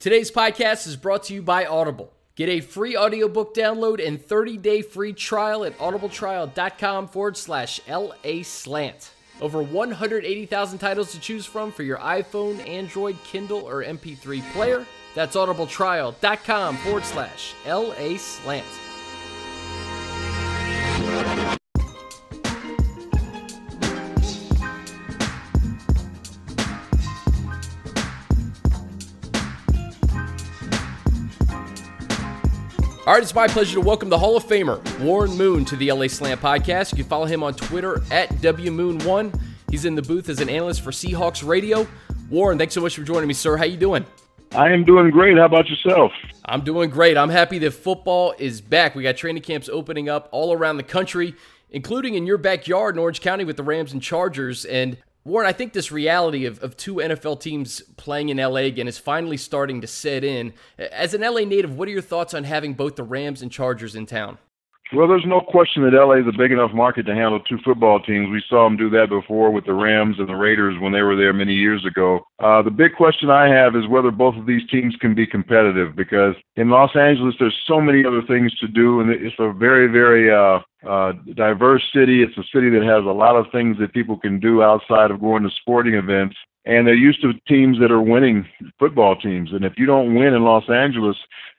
Today's podcast is brought to you by Audible. Get a free audiobook download and 30-day free trial at audibletrial.com forward slash LA slant. Over 180,000 titles to choose from for your iPhone, Android, Kindle, or MP3 player. That's audibletrial.com forward slash LA slant. All right, it's my pleasure to welcome the Hall of Famer, Warren Moon, to the LA Slant podcast. You can follow him on Twitter at WMoon1. He's in the booth as an analyst for Seahawks Radio. Warren, thanks so much for joining me, sir. How you doing? I am doing great. How about yourself? I'm doing great. I'm happy that football is back. We got training camps opening up all around the country, including in your backyard in Orange County with the Rams and Chargers. And Warren, I think this reality of, of two NFL teams playing in LA again is finally starting to set in. As an LA native, what are your thoughts on having both the Rams and Chargers in town? Well, there's no question that LA is a big enough market to handle two football teams. We saw them do that before with the Rams and the Raiders when they were there many years ago. Uh, the big question I have is whether both of these teams can be competitive because in Los Angeles, there's so many other things to do, and it's a very, very uh, uh, diverse city. It's a city that has a lot of things that people can do outside of going to sporting events. And they're used to teams that are winning football teams. And if you don't win in Los Angeles,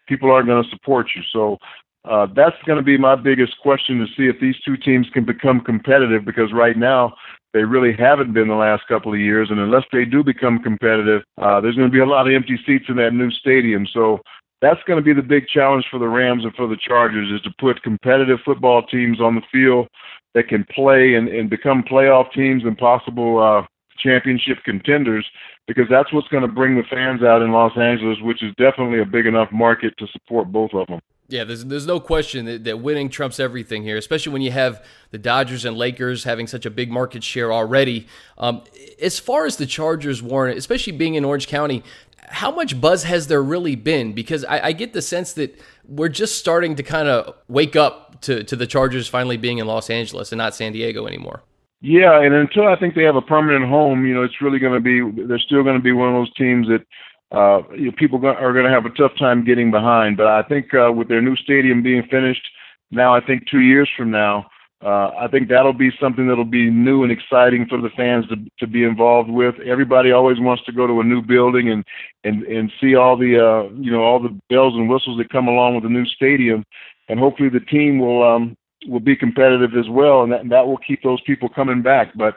people aren't going to support you. So uh, that's going to be my biggest question to see if these two teams can become competitive because right now they really haven't been the last couple of years. And unless they do become competitive, uh, there's going to be a lot of empty seats in that new stadium. So that's going to be the big challenge for the Rams and for the Chargers is to put competitive football teams on the field that can play and, and become playoff teams and possible uh, championship contenders because that's what's going to bring the fans out in Los Angeles, which is definitely a big enough market to support both of them. Yeah, there's there's no question that, that winning trumps everything here, especially when you have the Dodgers and Lakers having such a big market share already. Um, as far as the Chargers, Warren, especially being in Orange County, how much buzz has there really been? Because I, I get the sense that we're just starting to kind of wake up to, to the Chargers finally being in Los Angeles and not San Diego anymore. Yeah, and until I think they have a permanent home, you know, it's really going to be they're still going to be one of those teams that uh, you know, people are going to have a tough time getting behind. But I think uh, with their new stadium being finished now, I think two years from now, uh, I think that'll be something that'll be new and exciting for the fans to to be involved with. Everybody always wants to go to a new building and and and see all the uh, you know all the bells and whistles that come along with a new stadium, and hopefully the team will um, will be competitive as well, and that that will keep those people coming back. But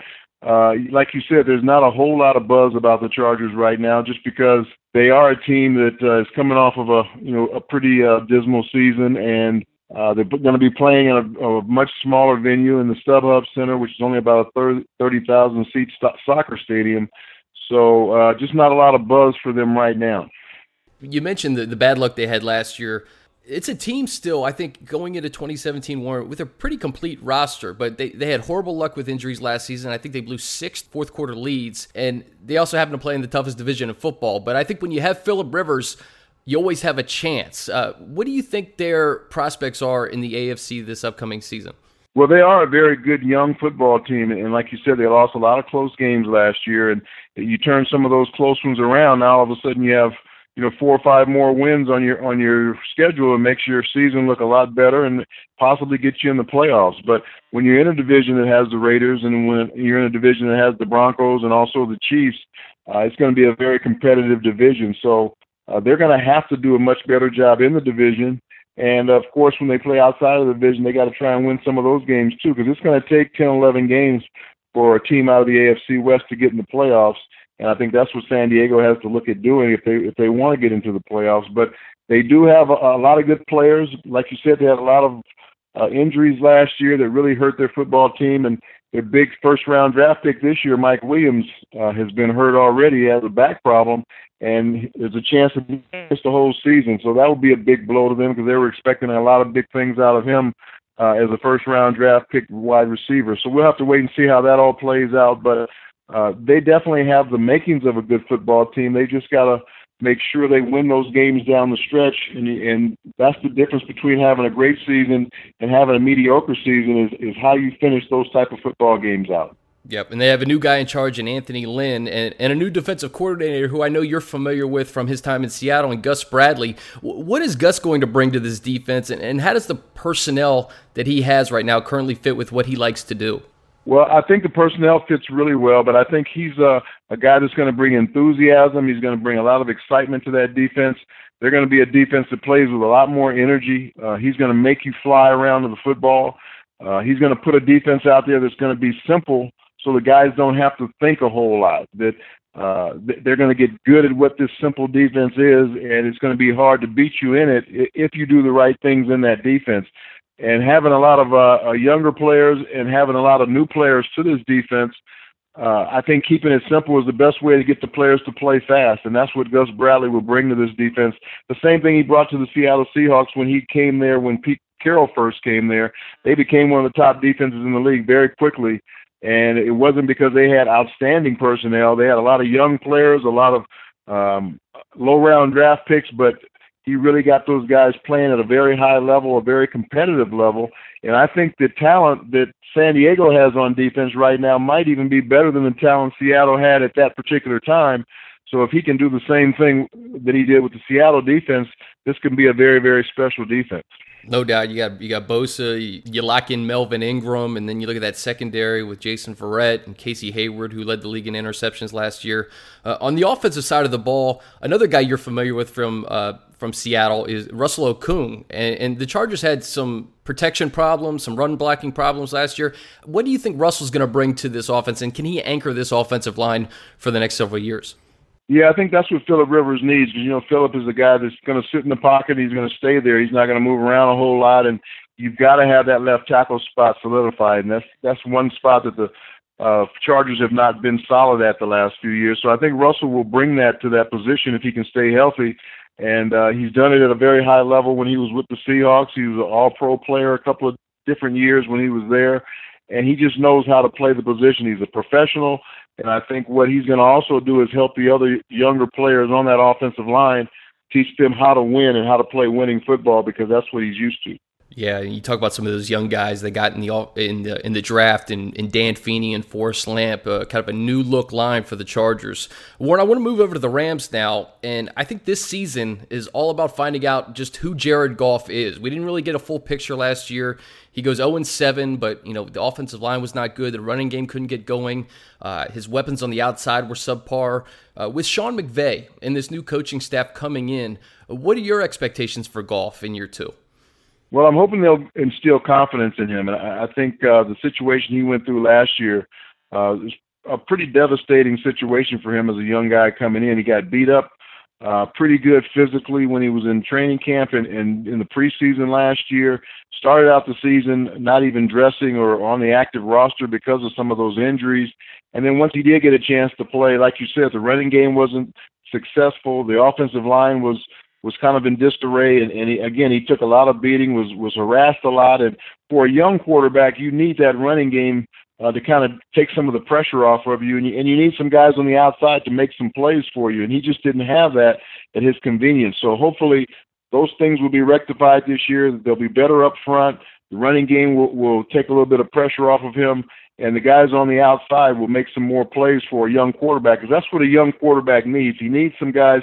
uh, like you said, there's not a whole lot of buzz about the Chargers right now, just because they are a team that uh, is coming off of a you know a pretty uh, dismal season, and uh, they're going to be playing in a, a much smaller venue in the StubHub Center, which is only about a 30,000 seat st- soccer stadium. So uh, just not a lot of buzz for them right now. You mentioned the, the bad luck they had last year it's a team still, I think, going into 2017 Warren with a pretty complete roster, but they, they had horrible luck with injuries last season. I think they blew six fourth quarter leads, and they also happen to play in the toughest division of football. But I think when you have Philip Rivers, you always have a chance. Uh, what do you think their prospects are in the AFC this upcoming season? Well, they are a very good young football team, and like you said, they lost a lot of close games last year, and you turn some of those close ones around. Now all of a sudden you have you know four or five more wins on your on your schedule and makes your season look a lot better and possibly get you in the playoffs. But when you're in a division that has the Raiders and when you're in a division that has the Broncos and also the Chiefs, uh, it's going to be a very competitive division. So uh, they're going to have to do a much better job in the division. And of course, when they play outside of the division, they got to try and win some of those games too, because it's going to take 10, 11 games for a team out of the AFC West to get in the playoffs. And I think that's what San Diego has to look at doing if they if they want to get into the playoffs. But they do have a, a lot of good players. Like you said, they had a lot of uh, injuries last year that really hurt their football team. And their big first round draft pick this year, Mike Williams, uh, has been hurt already. He has a back problem, and there's a chance to miss the whole season. So that would be a big blow to them because they were expecting a lot of big things out of him uh, as a first round draft pick wide receiver. So we'll have to wait and see how that all plays out. But uh, they definitely have the makings of a good football team. They just got to make sure they win those games down the stretch, and, and that's the difference between having a great season and having a mediocre season is, is how you finish those type of football games out. Yep, and they have a new guy in charge in Anthony Lynn and, and a new defensive coordinator who I know you're familiar with from his time in Seattle and Gus Bradley. What is Gus going to bring to this defense, and, and how does the personnel that he has right now currently fit with what he likes to do? Well, I think the personnel fits really well, but I think he's a, a guy that's going to bring enthusiasm. He's going to bring a lot of excitement to that defense. They're going to be a defense that plays with a lot more energy. Uh, he's going to make you fly around to the football. Uh, he's going to put a defense out there that's going to be simple so the guys don't have to think a whole lot. That uh, they're going to get good at what this simple defense is, and it's going to be hard to beat you in it if you do the right things in that defense. And having a lot of uh, uh, younger players and having a lot of new players to this defense, uh, I think keeping it simple is the best way to get the players to play fast, and that's what Gus Bradley will bring to this defense. The same thing he brought to the Seattle Seahawks when he came there when Pete Carroll first came there. They became one of the top defenses in the league very quickly and it wasn't because they had outstanding personnel. They had a lot of young players, a lot of um, low round draft picks, but he really got those guys playing at a very high level, a very competitive level. And I think the talent that San Diego has on defense right now might even be better than the talent Seattle had at that particular time. So if he can do the same thing that he did with the Seattle defense, this can be a very, very special defense. No doubt, you got you got Bosa, you, lock in Melvin Ingram, and then you look at that secondary with Jason Verrett and Casey Hayward, who led the league in interceptions last year. Uh, on the offensive side of the ball, another guy you're familiar with from uh, from Seattle is Russell Okung, and, and, the Chargers had some protection problems, some run blocking problems last year. What do you think Russell's going to bring to this offense, and can he anchor this offensive line for the next several years? Yeah, I think that's what Philip Rivers needs because you know Philip is the guy that's going to sit in the pocket. He's going to stay there. He's not going to move around a whole lot, and you've got to have that left tackle spot solidified. And that's that's one spot that the uh, Chargers have not been solid at the last few years. So I think Russell will bring that to that position if he can stay healthy. And uh, he's done it at a very high level when he was with the Seahawks. He was an All-Pro player a couple of different years when he was there, and he just knows how to play the position. He's a professional and I think what he's going to also do is help the other younger players on that offensive line teach them how to win and how to play winning football because that's what he's used to. Yeah, you talk about some of those young guys that got in the in the in the draft, and, and Dan Feeney and Forrest Lamp, uh, kind of a new look line for the Chargers. Warren, I want to move over to the Rams now, and I think this season is all about finding out just who Jared Goff is. We didn't really get a full picture last year. He goes 0 7, but you know the offensive line was not good. The running game couldn't get going. Uh, his weapons on the outside were subpar. Uh, with Sean McVay and this new coaching staff coming in, what are your expectations for Goff in year two? Well, I'm hoping they'll instill confidence in him, and I, think uh, the situation he went through last year uh, was a pretty devastating situation for him as a young guy coming in. He got beat up uh, pretty good physically when he was in training camp and, and in the preseason last year. Started out the season not even dressing or on the active roster because of some of those injuries. And then once he did get a chance to play, like you said, the running game wasn't successful. The offensive line was was kind of in disarray, and, and he, again, he took a lot of beating, was was harassed a lot, and for a young quarterback, you need that running game uh, to kind of take some of the pressure off of you, and you, and you need some guys on the outside to make some plays for you, and he just didn't have that at his convenience. So hopefully, those things will be rectified this year. They'll be better up front. The running game will, will take a little bit of pressure off of him, and the guys on the outside will make some more plays for a young quarterback because that's what a young quarterback needs. He needs some guys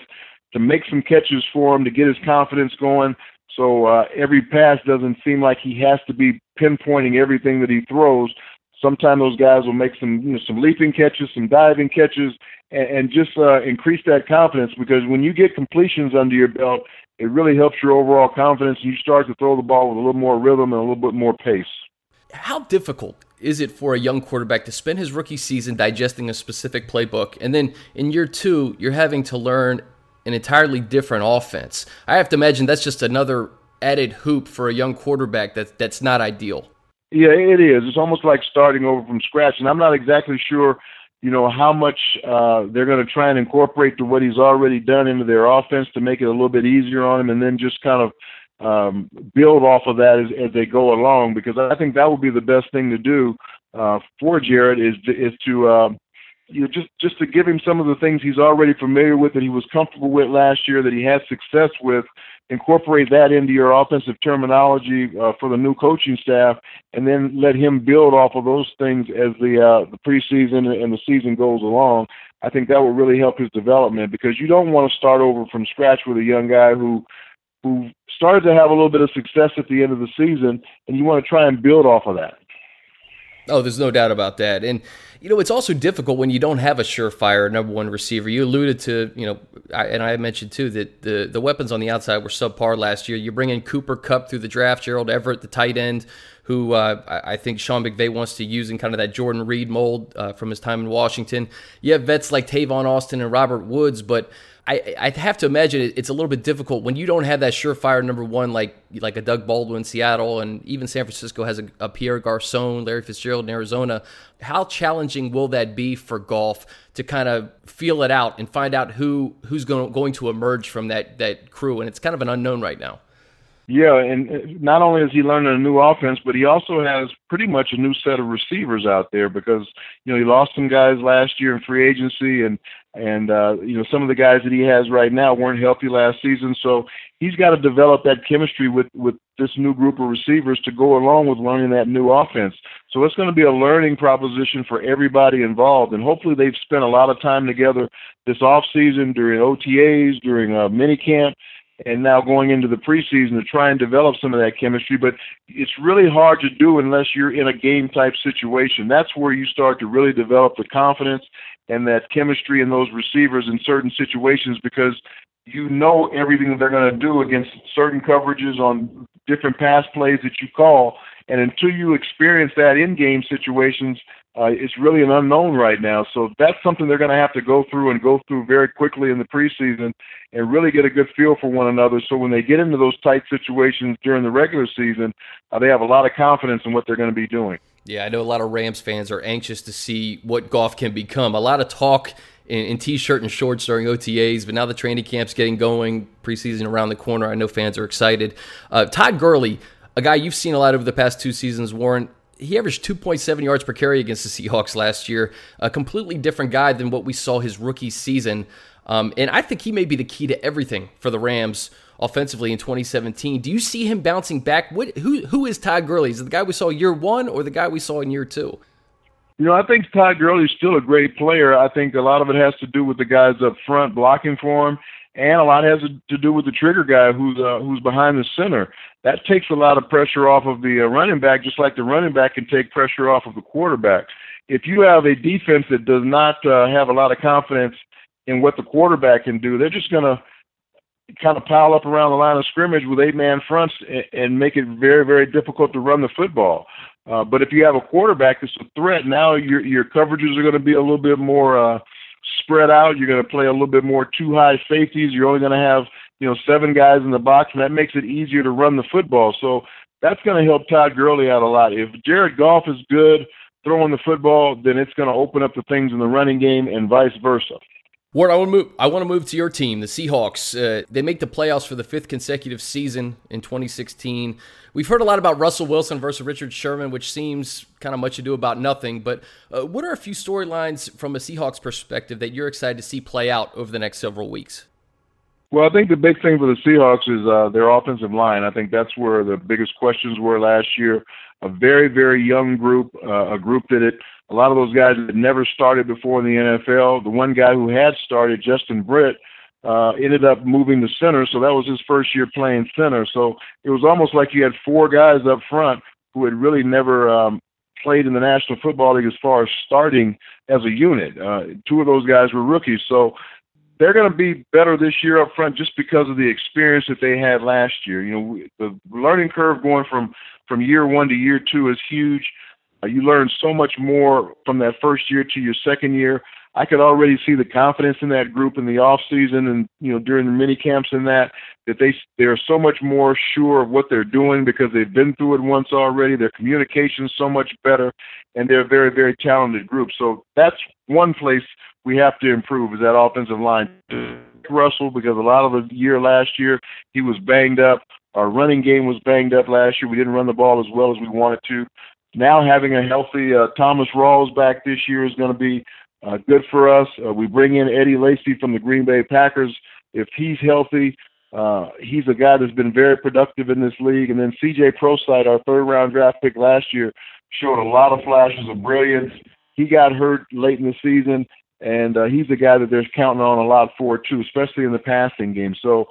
to make some catches for him to get his confidence going. So uh, every pass doesn't seem like he has to be pinpointing everything that he throws. Sometimes those guys will make some you know, some leaping catches, some diving catches, and, and just uh, increase that confidence because when you get completions under your belt, it really helps your overall confidence. And you start to throw the ball with a little more rhythm and a little bit more pace. How difficult is it for a young quarterback to spend his rookie season digesting a specific playbook, and then in year two, you're having to learn an entirely different offense. I have to imagine that's just another added hoop for a young quarterback that that's not ideal. Yeah, it is. It's almost like starting over from scratch, and I'm not exactly sure, you know, how much uh, they're going to try and incorporate to what he's already done into their offense to make it a little bit easier on him, and then just kind of um, build off of that as, as they go along. Because I think that would be the best thing to do uh, for Jared is to, is to uh, you know, just just to give him some of the things he's already familiar with that he was comfortable with last year that he had success with incorporate that into your offensive terminology uh, for the new coaching staff, and then let him build off of those things as the uh, the preseason and the season goes along. I think that will really help his development because you don't want to start over from scratch with a young guy who who started to have a little bit of success at the end of the season, and you want to try and build off of that. Oh, there's no doubt about that. And, you know, it's also difficult when you don't have a surefire number one receiver. You alluded to, you know, I, and I mentioned too that the, the weapons on the outside were subpar last year. You bring in Cooper Kupp through the draft, Gerald Everett, the tight end, who uh, I think Sean McVay wants to use in kind of that Jordan Reed mold uh, from his time in Washington. You have vets like Tavon Austin and Robert Woods, but I, I have to imagine it's a little bit difficult when you don't have that surefire number one like like a Doug Baldwin Seattle and even San Francisco has a, a Pierre Garcon, Larry Fitzgerald in Arizona. How challenging will that be for Goff to kind of feel it out and find out who who's going going to emerge from that that crew? And it's kind of an unknown right now. Yeah, and uh, not only is he learning a new offense, but he also has pretty much a new set of receivers out there because you know he lost some guys last year in free agency, and and uh, you know some of the guys that he has right now weren't healthy last season, so he's got to develop that chemistry with with this new group of receivers to go along with learning that new offense. So it's going to be a learning proposition for everybody involved, and hopefully they've spent a lot of time together this off season during OTAs, during uh, mini camp and now going into the preseason to try and develop some of that chemistry. But it's really hard to do unless you're in a game type situation. That's where you start to really develop the confidence and that chemistry in those receivers in certain situations because you know everything they're going to do against certain coverages on different pass plays that you call. And until you experience that in game situations, uh, it's really an unknown right now. So that's something they're going to have to go through and go through very quickly in the preseason and really get a good feel for one another. So when they get into those tight situations during the regular season, uh, they have a lot of confidence in what they're going to be doing. Yeah, I know a lot of Rams fans are anxious to see what Goff can become. A lot of talk in, in t-shirt and shorts during OTAs, but now the training camp's getting going, preseason around the corner. I know fans are excited. Uh, Todd Gurley, a guy you've seen a lot over the past two seasons, Warren he averaged 2.7 yards per carry against the Seahawks last year. A completely different guy than what we saw his rookie season. Um, and I think he may be the key to everything for the Rams offensively in 2017. Do you see him bouncing back? What, who who is Todd Gurley? Is it the guy we saw year one or the guy we saw in year two? You know, I think Todd Gurley is still a great player. I think a lot of it has to do with the guys up front blocking for him, and a lot has to do with the trigger guy who's uh, who's behind the center that takes a lot of pressure off of the uh, running back, just like the running back can take pressure off of the quarterback. If you have a defense that does not uh, have a lot of confidence in what the quarterback can do, they're just going to kind of pile up around the line of scrimmage with eight man fronts and, and make it very, very difficult to run the football. Uh, but if you have a quarterback that's a threat, now your your coverages are going to be a little bit more uh, spread out. You're going to play a little bit more two high safeties. You're only going to have you know, seven guys in the box, and that makes it easier to run the football. So that's going to help Todd Gurley out a lot. If Jared Goff is good throwing the football, then it's going to open up the things in the running game and vice versa. Ward, I want to move. I want to move to your team, the Seahawks. Uh, they make the playoffs for the fifth consecutive season in 2016. We've heard a lot about Russell Wilson versus Richard Sherman, which seems kind of much ado about nothing. But uh, what are a few storylines from a Seahawks perspective that you're excited to see play out over the next several weeks? Well, I think the big thing for the Seahawks is uh, their offensive line. I think that's where the biggest questions were last year. A very, very young group, uh, a group that it, a lot of those guys had never started before in the NFL. The one guy who had started, Justin Britt, uh, ended up moving to center, so that was his first year playing center. So it was almost like you had four guys up front who had really never um, played in the National Football League as far as starting as a unit. Uh, two of those guys were rookies, so they're going to be better this year up front just because of the experience that they had last year. You know, the learning curve going from from year one to year two is huge. Uh, you learn so much more from that first year to your second year. I could already see the confidence in that group in the off season and you know during the mini camps and that that they they're so much more sure of what they're doing because they've been through it once already. Their communication so much better, and they're a very very talented group. So that's one place we have to improve is that offensive line. Russell, because a lot of the year last year he was banged up. Our running game was banged up last year. We didn't run the ball as well as we wanted to. Now having a healthy uh, Thomas Rawls back this year is going to be uh, good for us. Uh, we bring in Eddie Lacy from the Green Bay Packers. If he's healthy, Uh, he's a guy that's been very productive in this league. And then CJ Prosise, our third round draft pick last year, showed a lot of flashes of brilliance. He got hurt late in the season, and uh, he's a guy that they're counting on a lot for too, especially in the passing game. So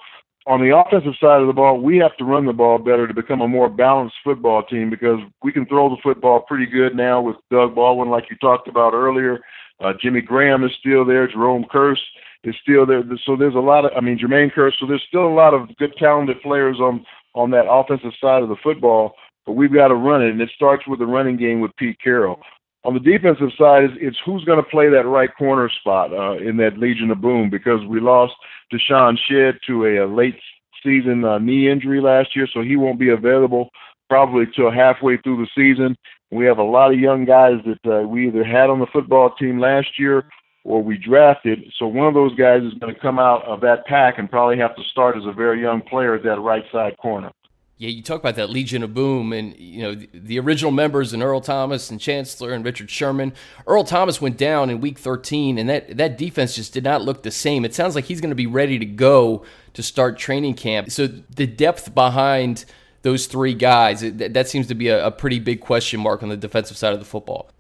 on the offensive side of the ball, we have to run the ball better to become a more balanced football team because we can throw the football pretty good now with Doug Baldwin, like you talked about earlier. Uh, Jimmy Graham is still there. Jerome Kearse is still there. So there's a lot of, I mean, Jermaine Kearse. So there's still a lot of good, talented players on on that offensive side of the football. But we've got to run it, and it starts with the running game with Pete Carroll. On the defensive side, it's, it's who's going to play that right corner spot uh, in that Legion of Boom because we lost DeShawn Shead to a, a late season uh, knee injury last year, so he won't be available probably till halfway through the season. We have a lot of young guys that uh, we either had on the football team last year or we drafted. So one of those guys is going to come out of that pack and probably have to start as a very young player at that right side corner. Yeah, you talk about that Legion of Boom, and you know the, original members and Earl Thomas and Chancellor and Richard Sherman. Earl Thomas went down in Week 13, and that that defense just did not look the same. It sounds like he's going to be ready to go to start training camp. So the depth behind those three guys, it, that seems to be a, a pretty big question mark on the defensive side of the football.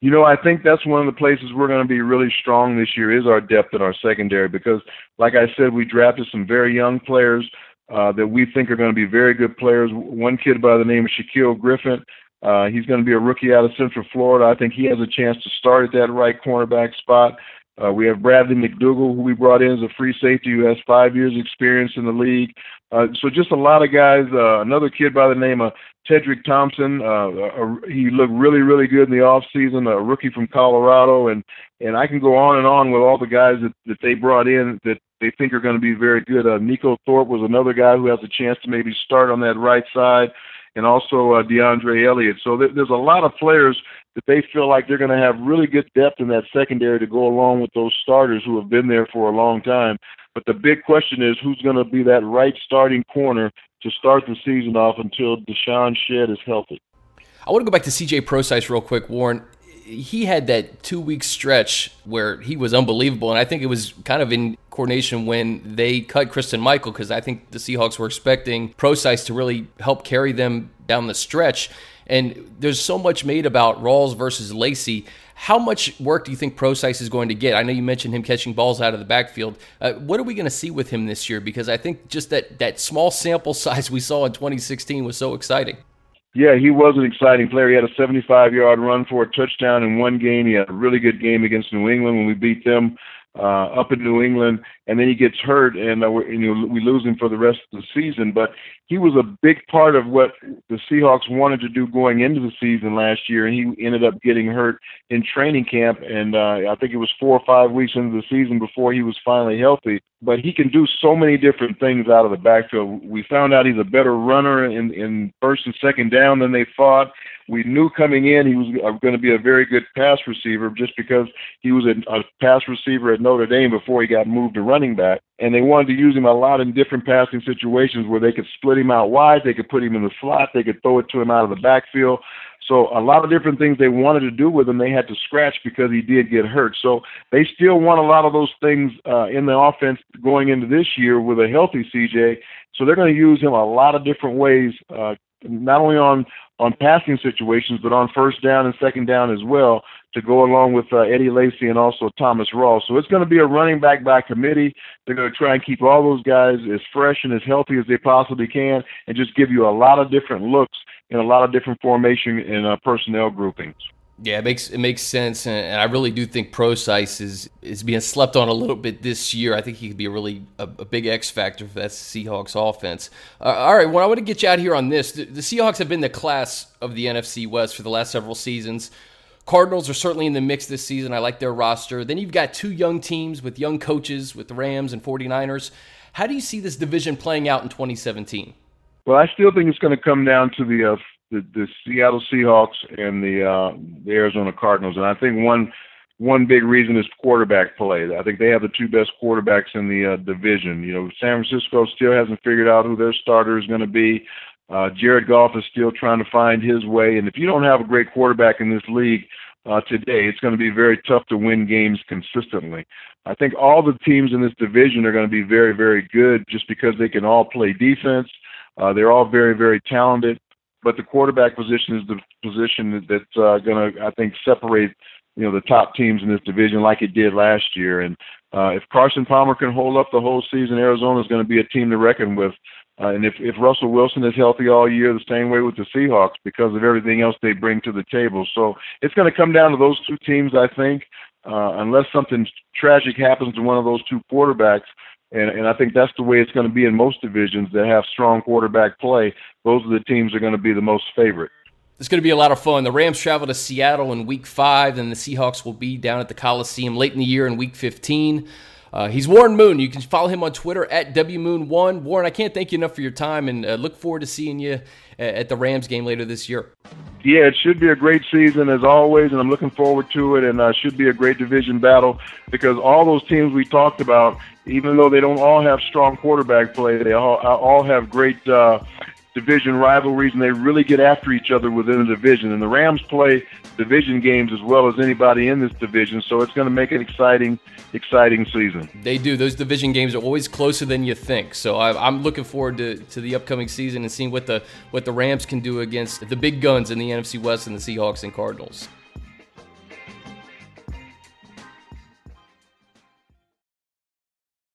You know, I think that's one of the places we're going to be really strong this year is our depth in our secondary because, like I said, we drafted some very young players uh, that we think are going to be very good players. One kid by the name of Shaquill Griffin, uh, he's going to be a rookie out of Central Florida. I think he has a chance to start at that right cornerback spot. Uh, we have Bradley McDougald, who we brought in as a free safety, who has five years' experience in the league. Uh, so just a lot of guys. Uh, another kid by the name of Tedric Thompson. Uh, he looked really, really good in the off season. A rookie from Colorado, and and I can go on and on with all the guys that that they brought in that they think are going to be very good. Uh, Neiko Thorpe was another guy who has a chance to maybe start on that right side, and also uh, DeAndre Elliott. So there, there's a lot of players that they feel like they're going to have really good depth in that secondary to go along with those starters who have been there for a long time. But the big question is who's going to be that right starting corner to start the season off until DeShawn Shead is healthy. I want to go back to CJ Prosise real quick, Warren he had that two week stretch where he was unbelievable. And I think it was kind of in coordination when they cut Christine Michael because I think the Seahawks were expecting Prosise to really help carry them down the stretch. And there's so much made about Rawls versus Lacy. How much work do you think Prosise is going to get? I know you mentioned him catching balls out of the backfield. Uh, what are we going to see with him this year? Because I think just that, that small sample size we saw in 2016 was so exciting. Yeah, he was an exciting player. He had a 75 yard run for a touchdown in one game. He had a really good game against New England when we beat them uh, up in New England, and then he gets hurt, and uh, you know, we lose him for the rest of the season. But he was a big part of what the Seahawks wanted to do going into the season last year, and he ended up getting hurt in training camp, and uh, I think it was four or five weeks into the season before he was finally healthy. But he can do so many different things out of the backfield. We found out he's a better runner in in first and second down than they thought we knew coming in he was uh, going to be a very good pass receiver just because he was a, a pass receiver at Notre Dame before he got moved to running back. And they wanted to use him a lot in different passing situations where they could split him out wide, they could put him in the slot, they could throw it to him out of the backfield. So a lot of different things they wanted to do with him, they had to scratch because he did get hurt. So they still want a lot of those things uh, in the offense going into this year with a healthy CJ. So they're going to use him a lot of different ways, uh, not only on on passing situations, but on first down and second down as well to go along with uh, Eddie Lacy and also Thomas Rawls. So it's going to be a running back by committee. They're going to try and keep all those guys as fresh and as healthy as they possibly can and just give you a lot of different looks in a lot of different formation and uh, personnel groupings. Yeah, it makes it makes sense, and I really do think Prosise is is being slept on a little bit this year. I think he could be a really a, a big X factor for that Seahawks offense. Uh, all right, well, I want to get you out here on this. The, the Seahawks have been the class of the NFC West for the last several seasons. Cardinals are certainly in the mix this season. I like their roster. Then you've got two young teams with young coaches with the Rams and 49ers. How do you see this division playing out in 2017? Well, I still think it's going to come down to the uh, the, the Seattle Seahawks and the uh, the Arizona Cardinals, and I think one one big reason is quarterback play. I think they have the two best quarterbacks in the uh, division. You know, San Francisco still hasn't figured out who their starter is going to be. Uh, Jared Goff is still trying to find his way, and if you don't have a great quarterback in this league, uh, today, it's going to be very tough to win games consistently. I think all the teams in this division are going to be very, very good just because they can all play defense. Uh, they're all very, very talented, but the quarterback position is the position that's uh, going to, I think, separate you know the top teams in this division like it did last year. And uh, if Carson Palmer can hold up the whole season, Arizona is going to be a team to reckon with. Uh, and if, if Russell Wilson is healthy all year, the same way with the Seahawks because of everything else they bring to the table. So it's going to come down to those two teams, I think, uh, unless something tragic happens to one of those two quarterbacks. And, and I think that's the way it's going to be in most divisions that have strong quarterback play. Those are the teams that are going to be the most favorite. It's going to be a lot of fun. The Rams travel to Seattle in week five, and the Seahawks will be down at the Coliseum late in the year in week 15. Uh, he's Warren Moon. You can follow him on Twitter at WMoon1. Warren, I can't thank you enough for your time and uh, look forward to seeing you at the Rams game later this year. Yeah, it should be a great season as always, and I'm looking forward to it. And uh, should be a great division battle because all those teams we talked about, even though they don't all have strong quarterback play, they all, all have great uh, division rivalries and they really get after each other within the division. And the Rams play division games as well as anybody in this division, so it's going to make an exciting, exciting season. They do. Those division games are always closer than you think. So I, am looking forward to, to the upcoming season and seeing what the what the Rams can do against the big guns in the NFC West and the Seahawks and Cardinals.